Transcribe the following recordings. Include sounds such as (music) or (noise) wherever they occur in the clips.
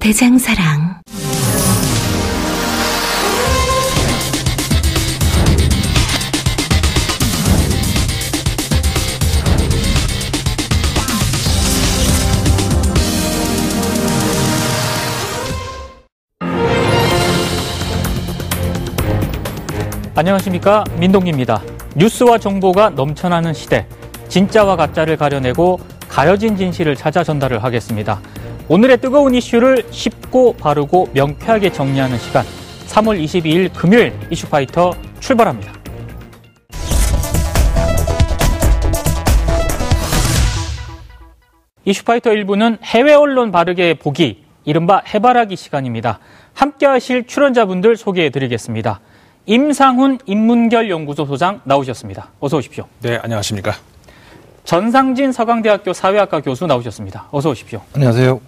대장사랑. 안녕하십니까 민동기입니다. 뉴스와 정보가 넘쳐나는 시대 진짜와 가짜를 가려내고 가려진 진실을 찾아 전달을 하겠습니다. 오늘의 뜨거운 이슈를 쉽고 바르고 명쾌하게 정리하는 시간 3월 22일 금요일 이슈파이터 출발합니다. 이슈파이터 1부는 해외 언론 바르게 보기 이른바 해바라기 시간입니다. 함께 하실 출연자분들 소개해 드리겠습니다. 임상훈 인문결 연구소 소장 나오셨습니다. 어서 오십시오. 네, 안녕하십니까. 전상진 서강대학교 사회학과 교수 나오셨습니다. 어서 오십시오. 안녕하세요.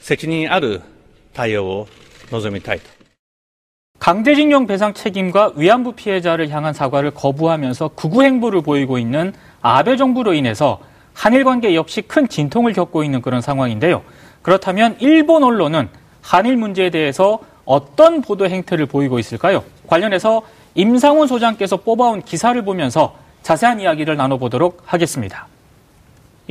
責任ある対応を望みたいと。 강제징용 배상 책임과 위안부 피해자를 향한 사과를 거부하면서 극우 행보를 보이고 있는 아베 정부로 인해서 한일 관계 역시 큰 진통을 겪고 있는 그런 상황인데요. 그렇다면 일본 언론은 한일 문제에 대해서 어떤 보도 행태를 보이고 있을까요? 관련해서 임상훈 소장께서 뽑아온 기사를 보면서 자세한 이야기를 나눠보도록 하겠습니다.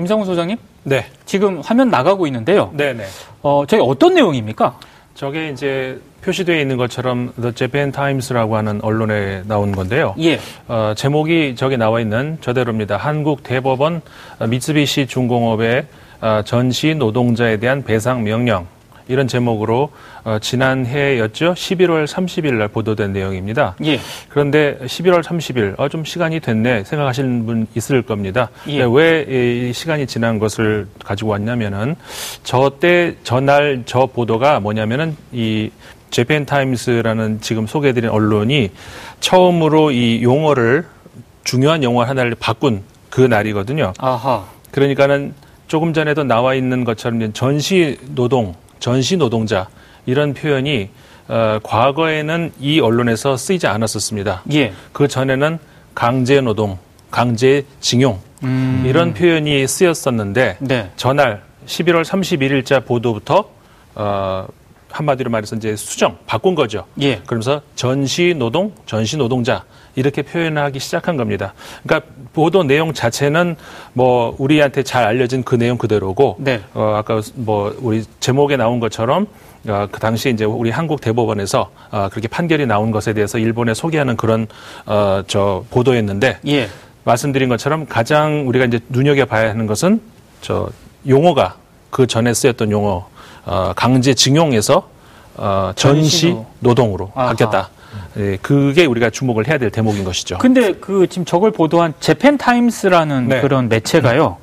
임상훈 소장님, 네, 지금 화면 나가고 있는데요. 네, 네. 어, 저희 어떤 내용입니까? 저게 이제 표시되어 있는 것처럼 The Japan Times라고 하는 언론에 나온 건데요. 예. 어, 제목이 저기 나와 있는 저대로입니다. 한국 대법원 어, 미쓰비시 중공업의 어, 전시 노동자에 대한 배상 명령 이런 제목으로 어, 지난해였죠. 11월 30일 날 보도된 내용입니다. 예. 그런데 11월 30일, 어, 좀 시간이 됐네 생각하시는 분 있을 겁니다. 예. 네, 왜이 시간이 지난 것을 가지고 왔냐면은 저때 전날 저 보도가 뭐냐면은 이 재팬 타임스라는 지금 소개해드린 언론이 처음으로 이 용어를 중요한 용어 하나를 바꾼 그 날이거든요. 아하. 그러니까는 조금 전에도 나와 있는 것처럼 전시 노동, 전시 노동자 이런 표현이 어, 과거에는 이 언론에서 쓰이지 않았었습니다. 예. 그 전에는 강제 노동, 강제 징용 음. 이런 표현이 쓰였었는데 네. 전날 11월 31일자 보도부터 어, 한마디로 말해서 이제 수정 바꾼 거죠. 예. 그러면서 전시 노동, 전시 노동자 이렇게 표현하기 시작한 겁니다. 그러니까 보도 내용 자체는 뭐 우리한테 잘 알려진 그 내용 그대로고 네. 어, 아까 뭐 우리 제목에 나온 것처럼 어, 그 당시 이제 우리 한국 대법원에서 어, 그렇게 판결이 나온 것에 대해서 일본에 소개하는 그런 어, 저 보도였는데 예. 말씀드린 것처럼 가장 우리가 이제 눈여겨 봐야 하는 것은 저 용어가 그 전에 쓰였던 용어 어, 강제징용에서 어, 전시 전시 노동으로 아하. 바뀌었다. 예, 그게 우리가 주목을 해야 될 대목인 것이죠. 근데 그 지금 저걸 보도한 재팬 타임스라는 네. 그런 매체가요.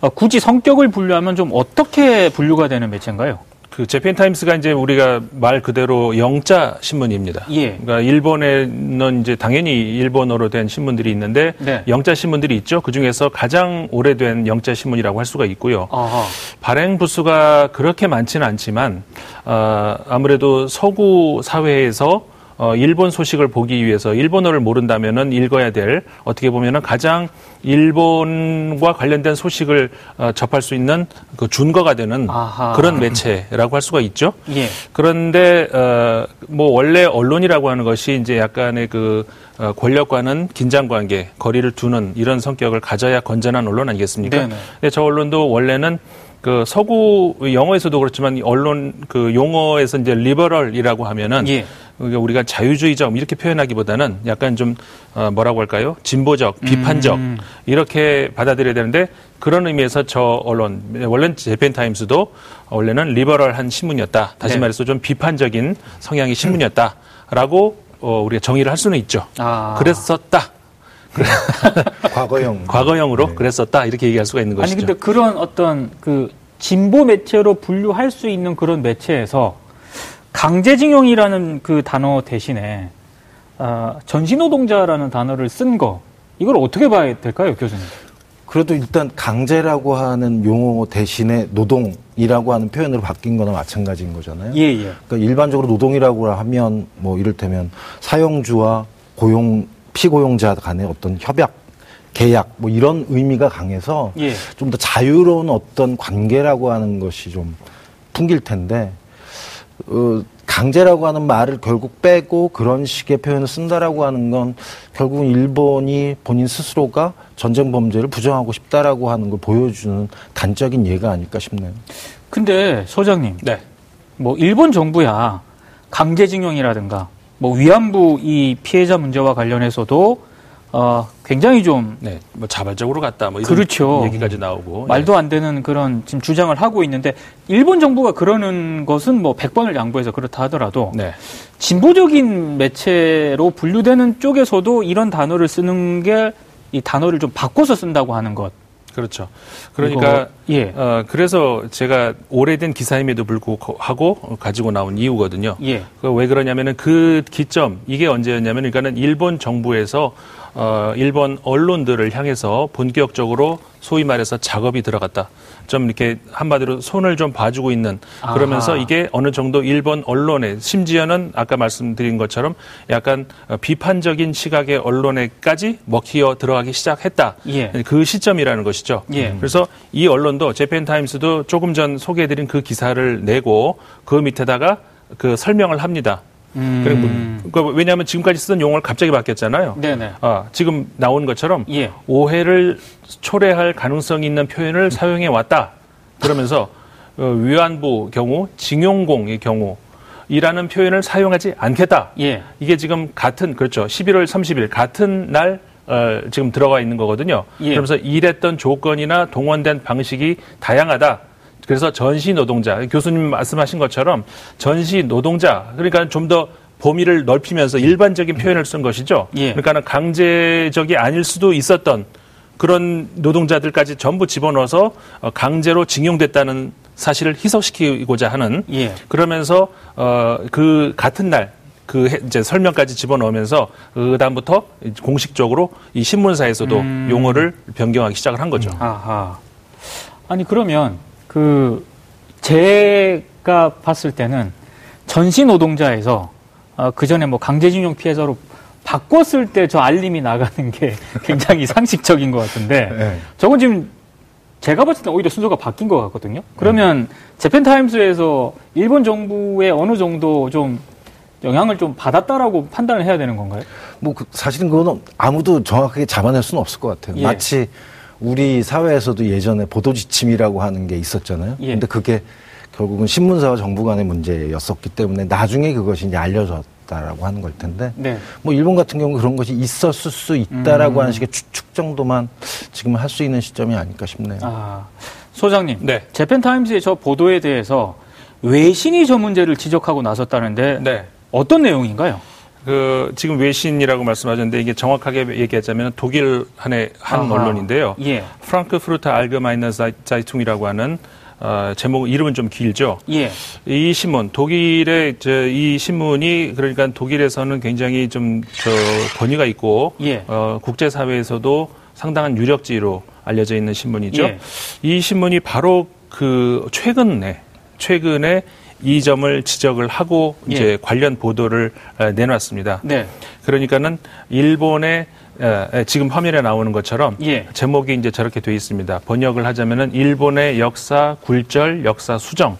어, 굳이 성격을 분류하면 좀 어떻게 분류가 되는 매체인가요? 그 재팬 타임스가 이제 우리가 말 그대로 영자 신문입니다. 예. 그러니까 일본에는 이제 당연히 일본어로 된 신문들이 있는데 네. 영자 신문들이 있죠. 그 중에서 가장 오래된 영자 신문이라고 할 수가 있고요. 아하. 발행 부수가 그렇게 많지는 않지만 어, 아무래도 서구 사회에서 어, 일본 소식을 보기 위해서 일본어를 모른다면은 읽어야 될 어떻게 보면은 가장 일본과 관련된 소식을 어, 접할 수 있는 그 준거가 되는 아하. 그런 매체라고 할 수가 있죠. 예. 그런데 어, 뭐 원래 언론이라고 하는 것이 이제 약간의 그 어, 권력과는 긴장 관계, 거리를 두는 이런 성격을 가져야 건전한 언론 아니겠습니까? 네네. 근데 저 언론도 원래는 그 서구 영어에서도 그렇지만 이 언론 그 용어에서 이제 liberal이라고 하면은 예. 그러니까 우리가 자유주의자 뭐 이렇게 표현하기보다는 약간 좀 어, 뭐라고 할까요? 진보적, 비판적 음. 이렇게 받아들여야 되는데 그런 의미에서 저 언론 원래는 Japan Times도 원래는 리버럴한 신문이었다. 다시 네. 말해서 좀 비판적인 성향의 신문이었다라고 어, 우리가 정의를 할 수는 있죠. 아. 그랬었다. (laughs) 과거형. 과거형으로 그랬었다 이렇게 얘기할 수가 있는 아니 것이죠. 근데 그런 어떤 그 진보 매체로 분류할 수 있는 그런 매체에서 강제징용이라는 그 단어 대신에 아, 전시노동자라는 단어를 쓴 거 이걸 어떻게 봐야 될까요, 교수님? 그래도 일단 강제라고 하는 용어 대신에 노동이라고 하는 표현으로 바뀐 거나 마찬가지인 거잖아요. 예, 예. 그러니까 일반적으로 노동이라고 하면 뭐 이를테면 사용주와 고용 피고용자 간의 어떤 협약 계약 뭐 이런 의미가 강해서 예. 좀더 자유로운 어떤 관계라고 하는 것이 좀 풍길 텐데 어, 강제라고 하는 말을 결국 빼고 그런 식의 표현을 쓴다라고 하는 건 결국은 일본이 본인 스스로가 전쟁 범죄를 부정하고 싶다라고 하는 걸 보여주는 단적인 예가 아닐까 싶네요. 근데 소장님, 네. 뭐 일본 정부야 강제징용이라든가 뭐 위안부 이 피해자 문제와 관련해서도 어, 굉장히 좀 네, 뭐 자발적으로 갔다 뭐 이런 그렇죠. 얘기까지 나오고 말도 안 되는 그런 지금 주장을 하고 있는데 일본 정부가 그러는 것은 뭐 100번을 양보해서 그렇다 하더라도 네. 네. 진보적인 매체로 분류되는 쪽에서도 이런 단어를 쓰는 게 이 단어를 좀 바꿔서 쓴다고 하는 것. 그렇죠. 그러니까 이거, 예. 어, 그래서 제가 오래된 기사임에도 불구하고 가지고 나온 이유거든요. 예. 그왜 그러냐면은 그 기점 이게 언제였냐면 그러니까는 일본 정부에서 어 일본 언론들을 향해서 본격적으로 소위 말해서 작업이 들어갔다. 좀 이렇게 한마디로 손을 좀 봐주고 있는 그러면서 아하. 이게 어느 정도 일본 언론에 심지어는 아까 말씀드린 것처럼 약간 어, 비판적인 시각의 언론에까지 먹히어 들어가기 시작했다. 예. 그 시점이라는 것이죠. 예. 그래서 이 언론도 재팬 타임스도 조금 전 소개해드린 그 기사를 내고 그 밑에다가 그 설명을 합니다. 음. 뭐- 그러니까 왜냐하면 지금까지 쓰던 용어를 갑자기 바뀌었잖아요. 네네. 아, 지금 나온 것처럼 예. 오해를 초래할 가능성이 있는 표현을 사용해 왔다. 그러면서 어, 위안부 경우, 징용공의 경우 이라는 표현을 사용하지 않겠다. 예. 이게 지금 같은 그렇죠. 11월 30일 같은 날 어, 지금 들어가 있는 거거든요. 예. 그러면서 일했던 조건이나 동원된 방식이 다양하다. 그래서 전시 노동자 교수님 말씀하신 것처럼 전시 노동자 그러니까 좀더 범위를 넓히면서 일반적인 표현을 쓴 것이죠. 예. 그러니까 강제적이 아닐 수도 있었던 그런 노동자들까지 전부 집어넣어서 어, 강제로 징용됐다는 사실을 희석시키고자 하는 예. 그러면서 어 그 같은 날 그 이제 설명까지 집어넣으면서 그 다음부터 공식적으로 이 신문사에서도 용어를 변경하기 시작을 한 거죠. 아하. 아니 그러면 그 제가 봤을 때는 전시 노동자에서 어, 그 전에 뭐 강제징용 피해자로 바꿨을 때 저 알림이 나가는 게 (laughs) 굉장히 상식적인 것 같은데 네. 저건 지금 제가 봤을 때 오히려 순서가 바뀐 것 같거든요. 그러면 재팬 타임스에서 일본 정부에 어느 정도 좀 영향을 좀 받았다라고 판단을 해야 되는 건가요? 뭐 그- 사실은 그거는 아무도 정확하게 잡아낼 수는 없을 것 같아요. 예. 마치 우리 사회에서도 예전에 보도 지침이라고 하는 게 있었잖아요. 예. 근데 그게 결국은 신문사와 정부 간의 문제였었기 때문에 나중에 그것이 이제 알려졌다라고 하는 걸 텐데 네. 뭐 일본 같은 경우 그런 것이 있었을 수 있다라고 음. 하는 식의 추측 정도만 지금 할 수 있는 시점이 아닐까 싶네요. 아, 소장님. 네. 재팬 타임스의 저 보도에 대해서 외신이 저 문제를 지적하고 나섰다는데 네. 어떤 내용인가요? 그 지금 외신이라고 말씀하셨는데 이게 정확하게 얘기하자면 독일 한의 한 아하. 언론인데요. 예. 프랑크푸르트 알게마이너 자이퉁이라고 하는 어, 제목 이름은 좀 길죠. 예. 이 신문 독일의 저, 이 신문이 그러니까 독일에서는 굉장히 좀 저 권위가 있고 예. 어, 국제 사회에서도 상당한 유력지로 알려져 있는 신문이죠. 예. 이 신문이 바로 그 최근에 최근에 이 점을 지적을 하고 예. 이제 관련 보도를 어, 내놨습니다. 네. 그러니까는 일본의 에, 에, 지금 화면에 나오는 것처럼 예. 제목이 이제 저렇게 돼 있습니다. 번역을 하자면은 일본의 역사 굴절, 역사 수정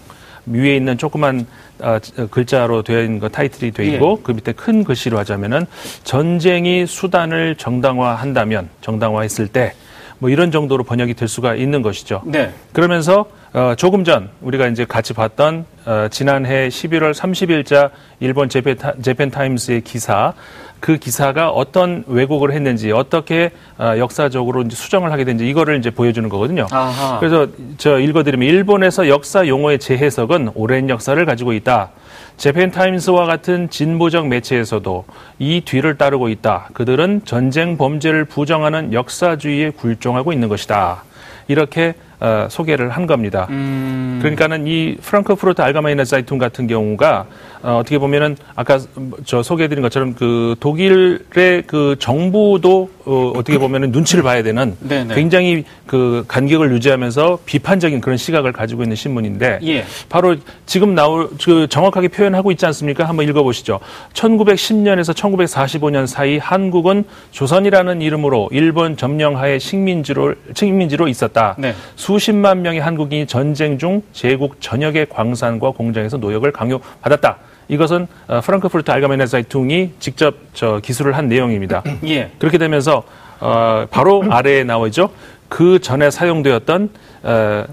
위에 있는 조그만 어, 글자로 되어 있는 거 타이틀이 되어 있고 예. 그 밑에 큰 글씨로 하자면은 전쟁이 수단을 정당화한다면 정당화했을 때 뭐 이런 정도로 번역이 될 수가 있는 것이죠. 네. 그러면서 어, 조금 전 우리가 이제 같이 봤던 어, 지난해 11월 30일자 일본 재팬, 재팬 타임스의 기사 그 기사가 어떤 왜곡을 했는지 어떻게 어, 역사적으로 이제 수정을 하게 된지 이거를 이제 보여주는 거거든요. 아하. 그래서 저 읽어드리면 일본에서 역사 용어의 재해석은 오랜 역사를 가지고 있다. 재팬 타임스와 같은 진보적 매체에서도 이 뒤를 따르고 있다. 그들은 전쟁 범죄를 부정하는 역사주의에 굴종하고 있는 것이다. 이렇게 어, 소개를 한 겁니다. 음. 그러니까는 이 프랑크푸르트 알가마이나 사이툰 같은 경우가 어, 떻게 보면은 아까 저 소개해드린 것처럼 그 독일의 그 정부도 어, 어떻게 보면은 눈치를 봐야 되는 네네. 굉장히 그 간격을 유지하면서 비판적인 그런 시각을 가지고 있는 신문인데 예. 바로 지금 나올 그 정확하게 표현하고 있지 않습니까? 한번 읽어보시죠. 1910년에서 1945년 사이 한국은 조선이라는 이름으로 일본 점령하에 식민지로 식민지로 있었다. 네. 수십만 명의 한국인이 전쟁 중 제국 전역의 광산과 공장에서 노역을 강요받았다. 이것은 어, 프랑크푸르트 알가메네 사이퉁이 직접 저 기술을 한 내용입니다. 예. 그렇게 되면서 어, 바로 아래에 나오죠. 그 전에 사용되었던 어,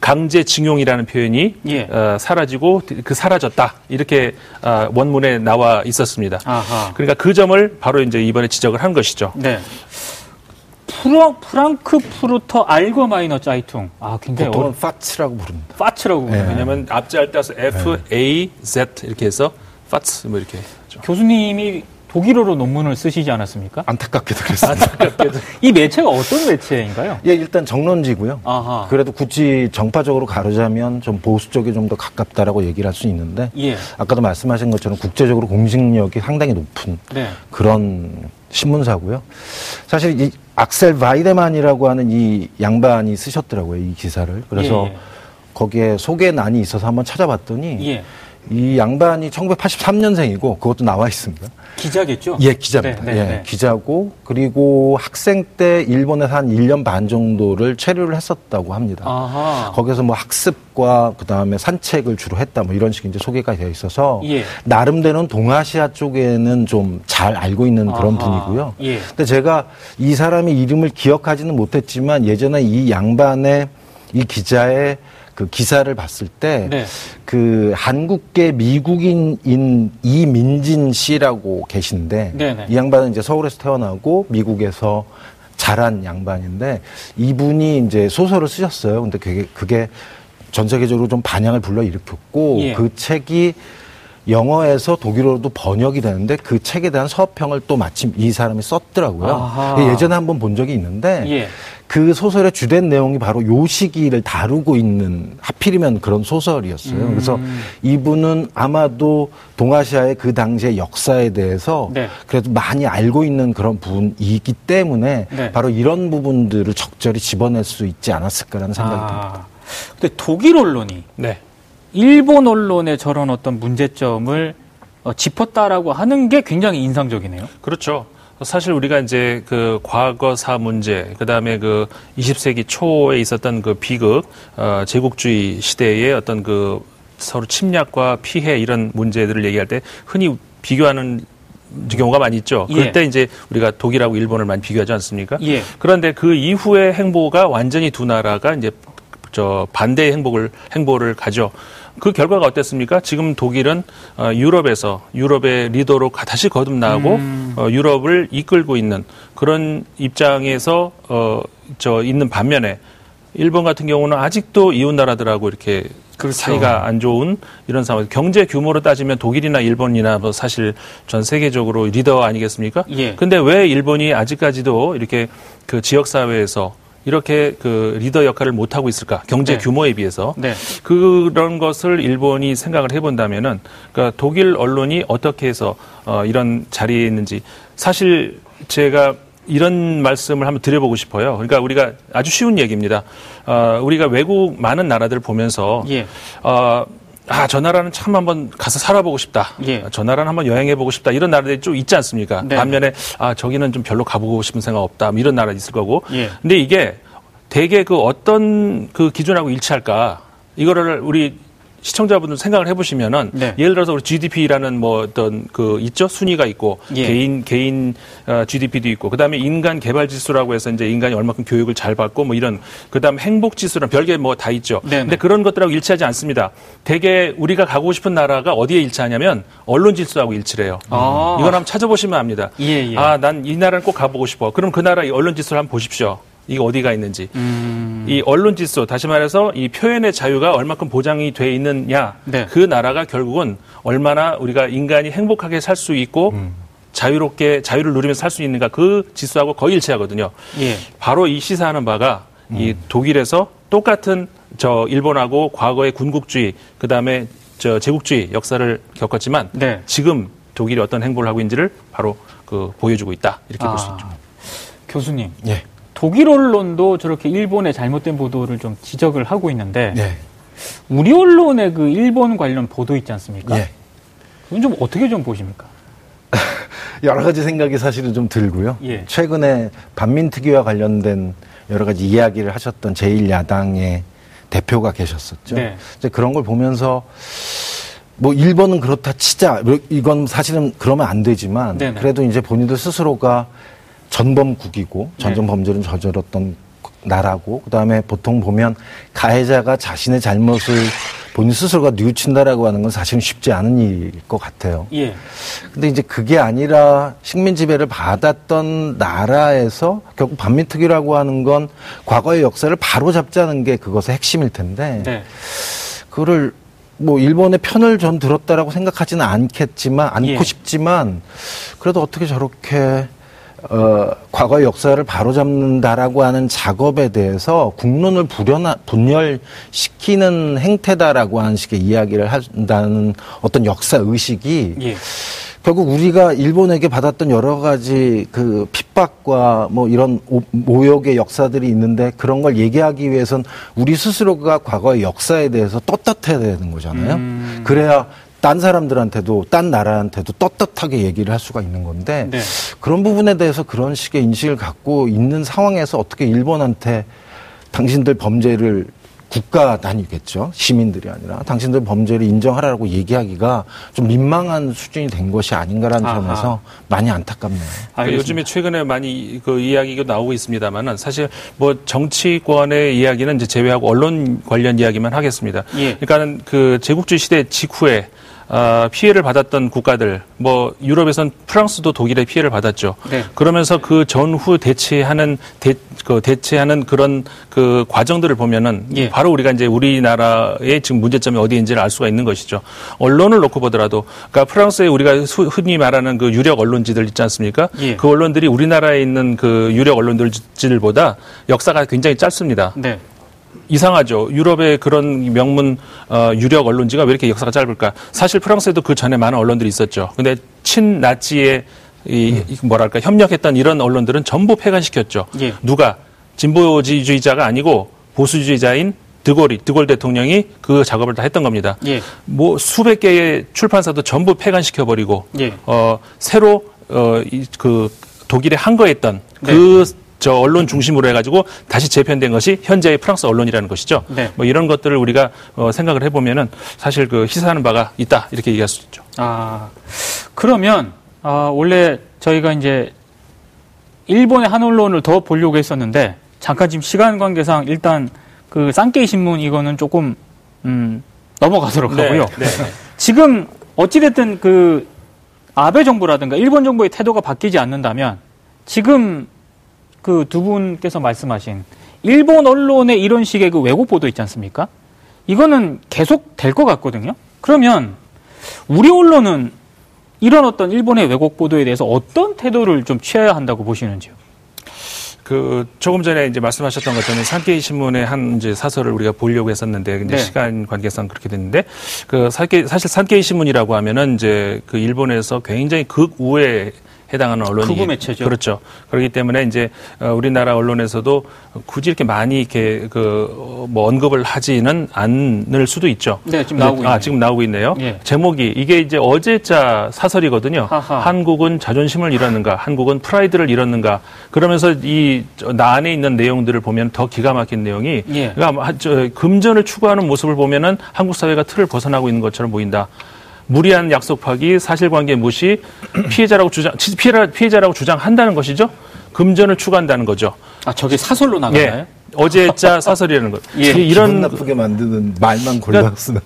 강제징용이라는 표현이 예. 어, 사라지고 그 사라졌다 이렇게 어, 원문에 나와 있었습니다. 아하. 그러니까 그 점을 바로 이제 이번에 지적을 한 것이죠. 네. 프랑, Frankfurter Allgemeine Zeitung. 아, 굉장히 어려 보통은 FAZ라고 부릅니다. FAZ라고 부르네요. 왜냐하면 앞자를 따서 F A Z 이렇게 해서 FAZ 뭐 이렇게 하죠. 교수님이 독일어로 논문을 쓰시지 않았습니까? 안타깝게도 그랬습니다. (laughs) 이 매체가 어떤 매체인가요? 예, 일단 정론지고요. 아하. 그래도 굳이 정파적으로 가르자면 좀 보수 쪽에 좀 더 가깝다라고 얘기를 할 수 있는데 예. 아까도 말씀하신 것처럼 국제적으로 공신력이 상당히 높은 네. 그런 신문사고요. 사실 이 악셀 바이데만이라고 하는 이 양반이 쓰셨더라고요, 이 기사를. 그래서 예, 예. 거기에 소개난이 있어서 한번 찾아봤더니 예. 이 양반이 1983년생이고 그것도 나와 있습니다. 기자겠죠? 예, 기자입니다. 네, 네, 예, 네. 기자고 그리고 학생 때 일본에서 한 1년 반 정도를 체류를 했었다고 합니다. 아하. 거기서 뭐 학습과 그다음에 산책을 주로 했다 뭐 이런 식의 이제 소개가 되어 있어서 예. 나름대로는 동아시아 쪽에는 좀 잘 알고 있는 그런 아하. 분이고요. 예. 근데 제가 이 사람의 이름을 기억하지는 못했지만 예전에 이 양반의 이 기자의 그 기사를 봤을 때 네. 그 한국계 미국인인 이민진 씨라고 계신데 네네. 이 양반은 이제 서울에서 태어나고 미국에서 자란 양반인데 이분이 이제 소설을 쓰셨어요. 근데 그게 그게 전 세계적으로 좀 반향을 불러 일으켰고 예. 그 책이 영어에서 독일어로도 번역이 되는데 그 책에 대한 서평을 또 마침 이 사람이 썼더라고요. 아하. 예전에 한번 본 적이 있는데 예. 그 소설의 주된 내용이 바로 요 시기를 다루고 있는 하필이면 그런 소설이었어요. 음. 그래서 이분은 아마도 동아시아의 그 당시의 역사에 대해서 네. 그래도 많이 알고 있는 그런 분이기 때문에 네. 바로 이런 부분들을 적절히 집어낼 수 있지 않았을까라는 생각이 듭니다. 아. 근데 독일 언론이 네. 일본 언론의 저런 어떤 문제점을 어, 짚었다라고 하는 게 굉장히 인상적이네요. 그렇죠. 사실 우리가 이제 그 과거사 문제, 그 다음에 그 20세기 초에 있었던 그 비극, 어, 제국주의 시대의 어떤 그 서로 침략과 피해 이런 문제들을 얘기할 때 흔히 비교하는 경우가 많이 있죠. 예. 그럴 때 이제 우리가 독일하고 일본을 많이 비교하지 않습니까? 예. 그런데 그 이후의 행보가 완전히 두 나라가 이제 저 반대의 행보를 행보를 가죠. 그 결과가 어땠습니까? 지금 독일은 어, 유럽에서 유럽의 리더로 가- 다시 거듭나고 음. 어, 유럽을 이끌고 있는 그런 입장에서 어, 저 있는 반면에 일본 같은 경우는 아직도 이웃 나라들하고 이렇게 그 사이가 안 좋은 이런 상황. 경제 규모로 따지면 독일이나 일본이나 뭐 사실 전 세계적으로 리더 아니겠습니까? 예. 근데 왜 일본이 아직까지도 이렇게 그 지역 사회에서 이렇게 그 리더 역할을 못 하고 있을까? 경제 네. 규모에 비해서 네. 그런 것을 일본이 생각을 해본다면은 그러니까 독일 언론이 어떻게 해서 어, 이런 자리에 있는지 사실 제가 이런 말씀을 한번 드려보고 싶어요. 그러니까 우리가 아주 쉬운 얘기입니다. 어, 우리가 외국 많은 나라들 보면서 예. 어, 아, 저 나라는 참 한번 가서 살아보고 싶다. 예. 저 나라는 한번 여행해보고 싶다. 이런 나라들이 좀 있지 않습니까? 네. 반면에, 아, 저기는 좀 별로 가보고 싶은 생각 없다. 뭐 이런 나라 있을 거고. 예. 근데 이게 되게 그 어떤 그 기준하고 일치할까? 이거를 우리 시청자분들 생각을 해보시면은 네. 예를 들어서 우리 GDP라는 뭐 어떤 그 있죠 순위가 있고 예. 개인 개인 어, GDP도 있고 그다음에 인간 개발 지수라고 해서 이제 인간이 얼마큼 교육을 잘 받고 뭐 이런 그다음 에 행복 지수랑 별개 뭐 다 있죠. 네네. 근데 그런 것들하고 일치하지 않습니다. 대개 우리가 가고 싶은 나라가 어디에 일치하냐면 언론 지수하고 일치를 해요. 아. 이건 한번 찾아보시면 압니다. 예, 예. 아, 난 이 나라는 꼭 가보고 싶어. 그럼 그 나라 의 언론 지수를 한번 보십시오. 이게 어디가 있는지. 음. 이 언론 지수, 다시 말해서 이 표현의 자유가 얼마큼 보장이 돼 있느냐. 네. 그 나라가 결국은 얼마나 우리가 인간이 행복하게 살 수 있고 자유롭게 자유를 누리면서 살 수 있는가 그 지수하고 거의 일치하거든요. 예. 바로 이 시사하는 바가 이 독일에서 똑같은 저 일본하고 과거의 군국주의 그다음에 저 제국주의 역사를 겪었지만 네. 지금 독일이 어떤 행보를 하고 있는지를 바로 그 보여주고 있다 이렇게 볼수 아, 있죠. 교수님, 예. 독일 언론도 저렇게 일본의 잘못된 보도를 좀 지적을 하고 있는데 예. 우리 언론의 그 일본 관련 보도 있지 않습니까? 예. 그건 좀 어떻게 좀 보십니까? (laughs) 여러 가지 생각이 사실은 좀 들고요. 예. 최근에 반민특위와 관련된 여러 가지 이야기를 하셨던 제1야당의 대표가 계셨었죠. 네. 이제 그런 걸 보면서 뭐 일본은 그렇다 치자 뭐 이건 사실은 그러면 안 되지만 네네. 그래도 이제 본인들 스스로가 전범국이고 전쟁 네. 범죄를 저질렀던 나라고 그다음에 보통 보면 가해자가 자신의 잘못을 본인 스스로가 뉘우친다라고 하는 건 사실은 쉽지 않은 일일 것 같아요. 예. 근데 이제 그게 아니라 식민 지배를 받았던 나라에서 결국 반민특위라고 하는 건 과거의 역사를 바로 잡자는 게 그것의 핵심일 텐데 네. 그거를 뭐 일본의 편을 전 들었다라고 생각하지는 않겠지만 않고 예. 싶지만 그래도 어떻게 저렇게 어 과거의 역사를 바로잡는다라고 하는 작업에 대해서 국론을 불연하, 분열시키는 행태다라고 하는 식의 이야기를 한다는 어떤 역사 의식이 예. 결국 우리가 일본에게 받았던 여러 가지 그 핍박과 뭐 이런 오- 모욕의 역사들이 있는데 그런 걸 얘기하기 위해선 우리 스스로가 과거의 역사에 대해서 떳떳해야 되는 거잖아요. 음. 그래야 딴 사람들한테도 딴 나라한테도 떳떳하게 얘기를 할 수가 있는 건데 네. 그런 부분에 대해서 그런 식의 인식을 갖고 있는 상황에서 어떻게 일본한테 당신들 범죄를 국가 단위겠죠. 시민들이 아니라 당신들 범죄를 인정하라고 얘기하기가 좀 민망한 수준이 된 것이 아닌가라는 아하. 점에서 많이 안타깝네요. 그 알겠습니다. 요즘에 최근에 많이 그 이야기가 나오고 있습니다만은 사실 뭐 정치권의 이야기는 이제 제외하고 언론 관련 이야기만 하겠습니다. 예. 그러니까는 그 제국주의 시대 직후에 아, 피해를 받았던 국가들, 뭐 유럽에선 프랑스도 독일의 피해를 받았죠. 네. 그러면서 그 전후 대체하는 대, 그 대체하는 그런 그 과정들을 보면은 예. 바로 우리가 이제 우리나라의 지금 문제점이 어디인지를 알 수가 있는 것이죠. 언론을 놓고 보더라도, 그러니까 프랑스에 우리가 수- 흔히 말하는 그 유력 언론지들 있지 않습니까? 예. 그 언론들이 우리나라에 있는 그 유력 언론들보다 역사가 굉장히 짧습니다. 네. 이상하죠. 유럽의 그런 명문 어, 유력 언론지가 왜 이렇게 역사가 짧을까? 사실 프랑스에도 그 전에 많은 언론들이 있었죠. 근데 친나치의 이, 이 뭐랄까 협력했던 이런 언론들은 전부 폐간시켰죠. 예. 누가 진보주의자가 아니고 보수주의자인 드골이 드골 대통령이 그 작업을 다 했던 겁니다. 예. 뭐 수백 개의 출판사도 전부 폐간시켜 버리고 예. 어 새로 어그 독일에 항거했던 네. 그 저 언론 중심으로 해가지고 다시 재편된 것이 현재의 프랑스 언론이라는 것이죠. 네. 뭐 이런 것들을 우리가 어, 생각을 해보면은 사실 그 시사하는 바가 있다 이렇게 얘기할 수 있죠. 아, 그러면, 아, 원래 저희가 이제 일본의 한 언론을 더 보려고 했었는데, 잠깐 지금 시간 관계상 일단 그 쌍케이 신문 이거는 조금, 음, 넘어가도록 하고요. 네. (laughs) 지금 어찌됐든 그 아베 정부라든가 일본 정부의 태도가 바뀌지 않는다면 지금 그 두 분께서 말씀하신 일본 언론의 이런 식의 그 왜곡 보도 있지 않습니까? 이거는 계속 될 것 같거든요. 그러면 우리 언론은 이런 어떤 일본의 왜곡 보도에 대해서 어떤 태도를 좀 취해야 한다고 보시는지요? 그 조금 전에 이제 말씀하셨던 것처럼 산케이 신문의 한 이제 사설을 우리가 보려고 했었는데 이제 네. 시간 관계상 그렇게 됐는데 그 사실 산케이 신문이라고 하면은 이제 그 일본에서 굉장히 극우의 해당하는 언론이 극우 매체죠. 그렇죠. 그렇기 때문에 이제 어, 우리나라 언론에서도 굳이 이렇게 많이 이렇게 그뭐 언급을 하지는 않을 수도 있죠. 네, 지금 나오고 있네요. 아, 지금 나오고 있네요. 예. 제목이 이게 이제 어제자 사설이거든요. 하하. 한국은 자존심을 잃었는가, 한국은 프라이드를 잃었는가. 그러면서 이 나 안에 있는 내용들을 보면 더 기가 막힌 내용이 예. 그러니까 금전을 추구하는 모습을 보면은 한국 사회가 틀을 벗어나고 있는 것처럼 보인다. 무리한 약속 파기, 사실관계 무시, 피해자라고 주장 치- 피해자, 피해자라고 주장한다는 것이죠. 금전을 추구한다는 거죠. 아, 저게 사설로 나가나요? 예. 어제자 사설이라는 것. 예. 기분 이런 나쁘게 만드는 말만 골라 쓰는.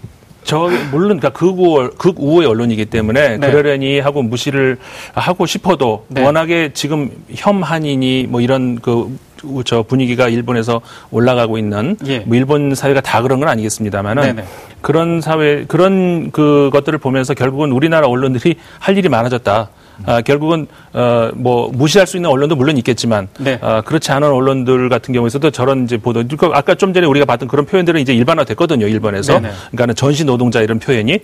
저 물론 그러니까 극우 극우의 언론이기 때문에 네. 그러려니 하고 무시를 하고 싶어도 네. 워낙에 지금 혐한이니 뭐 이런 그 저 분위기가 일본에서 올라가고 있는 예. 뭐 일본 사회가 다 그런 건 아니겠습니다만은 네네. 그런 사회 그런 그 것들을 보면서 결국은 우리나라 언론들이 할 일이 많아졌다. 아, 결국은 어, 뭐 무시할 수 있는 언론도 물론 있겠지만 네. 아, 그렇지 않은 언론들 같은 경우에서도 저런 이제 보도 그러니까 아까 좀 전에 우리가 봤던 그런 표현들은 이제 일반화됐거든요 일본에서 네네. 그러니까는 전시 노동자 이런 표현이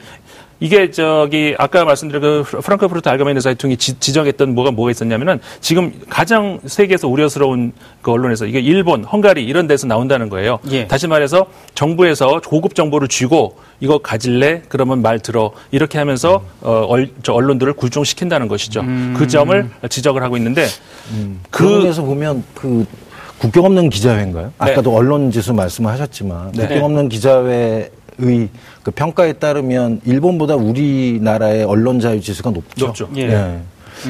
이게 저기 아까 말씀드린 그 프랑크푸르트 알게메인 사이퉁이 지- 지적했던 뭐가 뭐가 있었냐면은 지금 가장 세계에서 우려스러운 그 언론에서 이게 일본, 헝가리 이런 데서 나온다는 거예요. 예. 다시 말해서 정부에서 고급 정보를 쥐고 이거 가질래? 그러면 말 들어. 이렇게 하면서 어, 얼- 저 언론들을 굴종시킨다는 것이죠. 그 점을 지적을 하고 있는데 그그 면에서 보면 그 국경 없는 기자회인가요? 네. 아까도 언론 지수 말씀하셨지만 네. 국경 없는 기자회 의 그 평가에 따르면 일본보다 우리나라의 언론 자유 지수가 높죠. 높죠. 예. 예.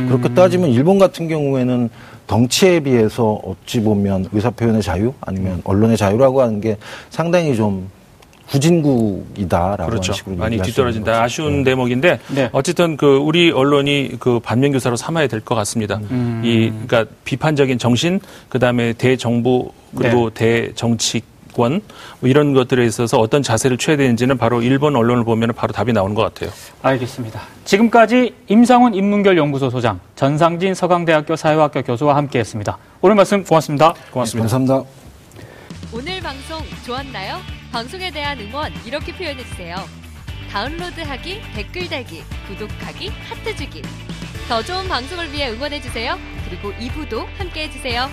그렇게 따지면 일본 같은 경우에는 덩치에 비해서 어찌 보면 의사 표현의 자유 아니면 언론의 자유라고 하는 게 상당히 좀 후진국이다라고 그렇죠. 하는 식으로 많이 뒤떨어진다. 아쉬운 대목인데 네. 어쨌든 그 우리 언론이 그 반면 교사로 삼아야 될 것 같습니다. 음. 이 그러니까 비판적인 정신, 그다음에 대정부 그리고 대정치 권 뭐 이런 것들에 있어서 어떤 자세를 취해야 되는지는 바로 일본 언론을 보면 바로 답이 나오는 것 같아요. 알겠습니다. 지금까지 임상훈 인문결 연구소 소장, 전상진 서강대학교 사회학교 교수와 함께했습니다. 오늘 말씀 고맙습니다. 고맙습니다. 감사합니다. 오늘 방송 좋았나요? 방송에 대한 응원 이렇게 표현해 주세요. 다운로드하기, 댓글 달기, 구독하기, 하트 주기. 더 좋은 방송을 위해 응원해 주세요. 그리고 2부도 함께 해 주세요.